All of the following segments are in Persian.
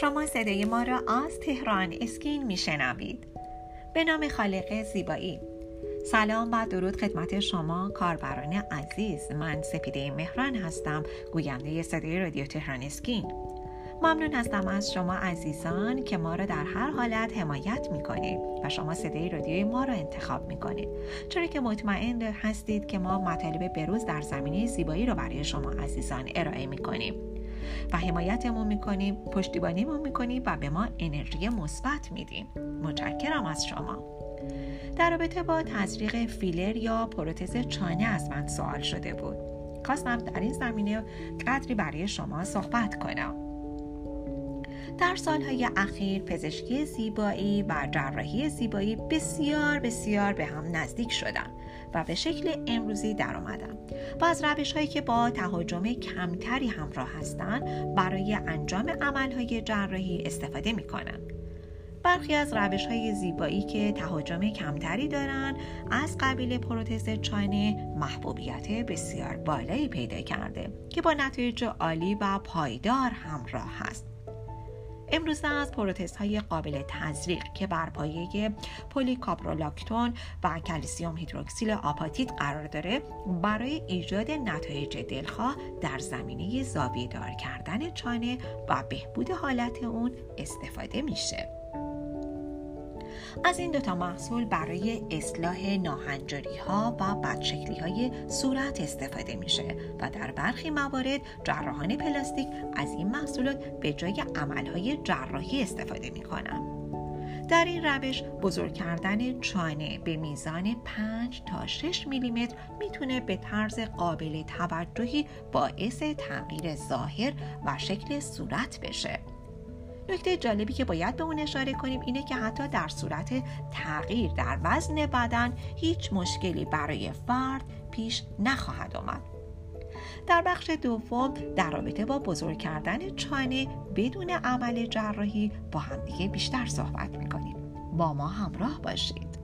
شما صدای ما را از تهران اسکین میشنوید. به نام خالق زیبایی. سلام و درود خدمت شما کاربران عزیز. من سپیده مهران هستم گوینده صدای رادیو تهران اسکین. ممنون هستم از شما عزیزان که ما را در هر حالت حمایت می کنید و شما صدای رادیوی ما را انتخاب می کنید چرا که مطمئن هستید که ما مطالب بروز در زمینه زیبایی را برای شما عزیزان ارائه می کنیم و حمایتمون می‌کنیم پشتیبانیمون می‌کنیم و به ما انرژی مثبت میدیم متشکرم از شما. در رابطه با تزریق فیلر یا پروتز چانه از من سوال شده بود. خواستم در این زمینه قدری برای شما صحبت کنم. در سالهای اخیر پزشکی زیبایی و جراحی زیبایی بسیار بسیار به هم نزدیک شدن و به شکل امروزی در آمدن و از روش هایی که با تهاجم کمتری همراه هستند برای انجام عملهای جراحی استفاده می کنند. برخی از روش های زیبایی که تهاجم کمتری دارند از قبیل پروتز چانه محبوبیت بسیار بالایی پیدا کرده که با نتایج عالی و پایدار همراه است. امروزه از پروتست های قابل تزریق که بر پایه پولیکاپرولاکتون و کلسیوم هیدروکسیل آپاتیت قرار داره برای ایجاد نتایج دلخواه در زمینه زاویه دار کردن چانه و بهبود حالت اون استفاده میشه. از این دوتا محصول برای اصلاح ناهنجاری ها و بدشکلی های صورت استفاده میشه و در برخی موارد جراحان پلاستیک از این محصولات به جای عملهای جراحی استفاده می‌کنن. در این روش بزرگ کردن چانه به میزان 5 تا 6 میلیمتر می‌تونه به طرز قابل توجهی باعث تغییر ظاهر و شکل صورت بشه. نکته جالبی که باید به اون اشاره کنیم اینه که حتی در صورت تغییر در وزن بدن هیچ مشکلی برای فرد پیش نخواهد آمد. در بخش دوم در رابطه با بزرگ کردن چانه بدون عمل جراحی با همدیگه بیشتر صحبت می‌کنیم. با ما همراه باشید.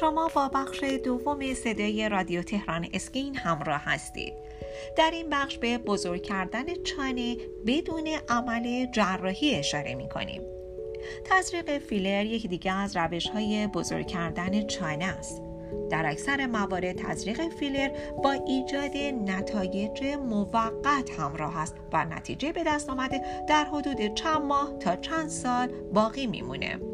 شما با بخش دوم صدای رادیو تهران اسکین همراه هستید. در این بخش به بزرگ کردن چانه بدون عمل جراحی اشاره می کنیم تزریق فیلر یکی دیگه از روش های بزرگ کردن چانه است. در اکثر موارد تزریق فیلر با ایجاد نتایج موقت همراه است و نتیجه به دست آمده در حدود چند ماه تا چند سال باقی میمونه.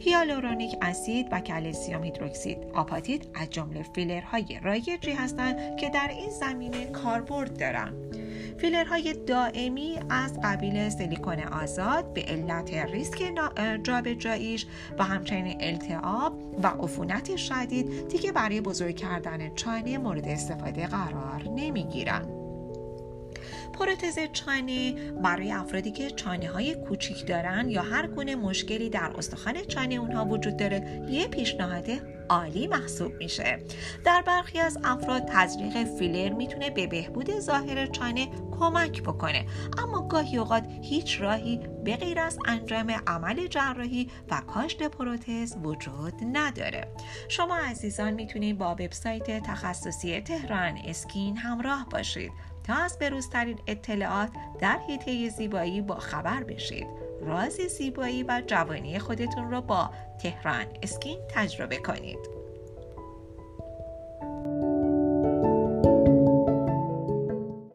هیالورونیک اسید و کلسیوم هیدروکسی آپاتیت از جمله فیلرهای رایجی هستند که در این زمینه کاربرد دارند. فیلرهای دائمی از قبیل سیلیکون آزاد به علت ریسک جابجاییش و همچنین التعاب و عفونت شدید دیگه برای بزرگ کردن چانه مورد استفاده قرار نمی‌گیرند. پروتز چانه برای افرادی که چانه های کوچیک دارن یا هر گونه مشکلی در استخوان چانه اونها وجود داره یه پیشنهاد عالی محسوب میشه. در برخی از افراد تزریق فیلر می‌تونه به بهبود ظاهر چانه کمک بکنه اما گاهی اوقات هیچ راهی به غیر از انجام عمل جراحی و کاشت پروتز وجود نداره. شما عزیزان می‌تونید با وبسایت تخصصی تهران اسکین همراه باشید. تا از بروزترین اطلاعات در حیطه زیبایی با خبر بشید. راز زیبایی و جوانی خودتون را با تهران اسکین تجربه کنید.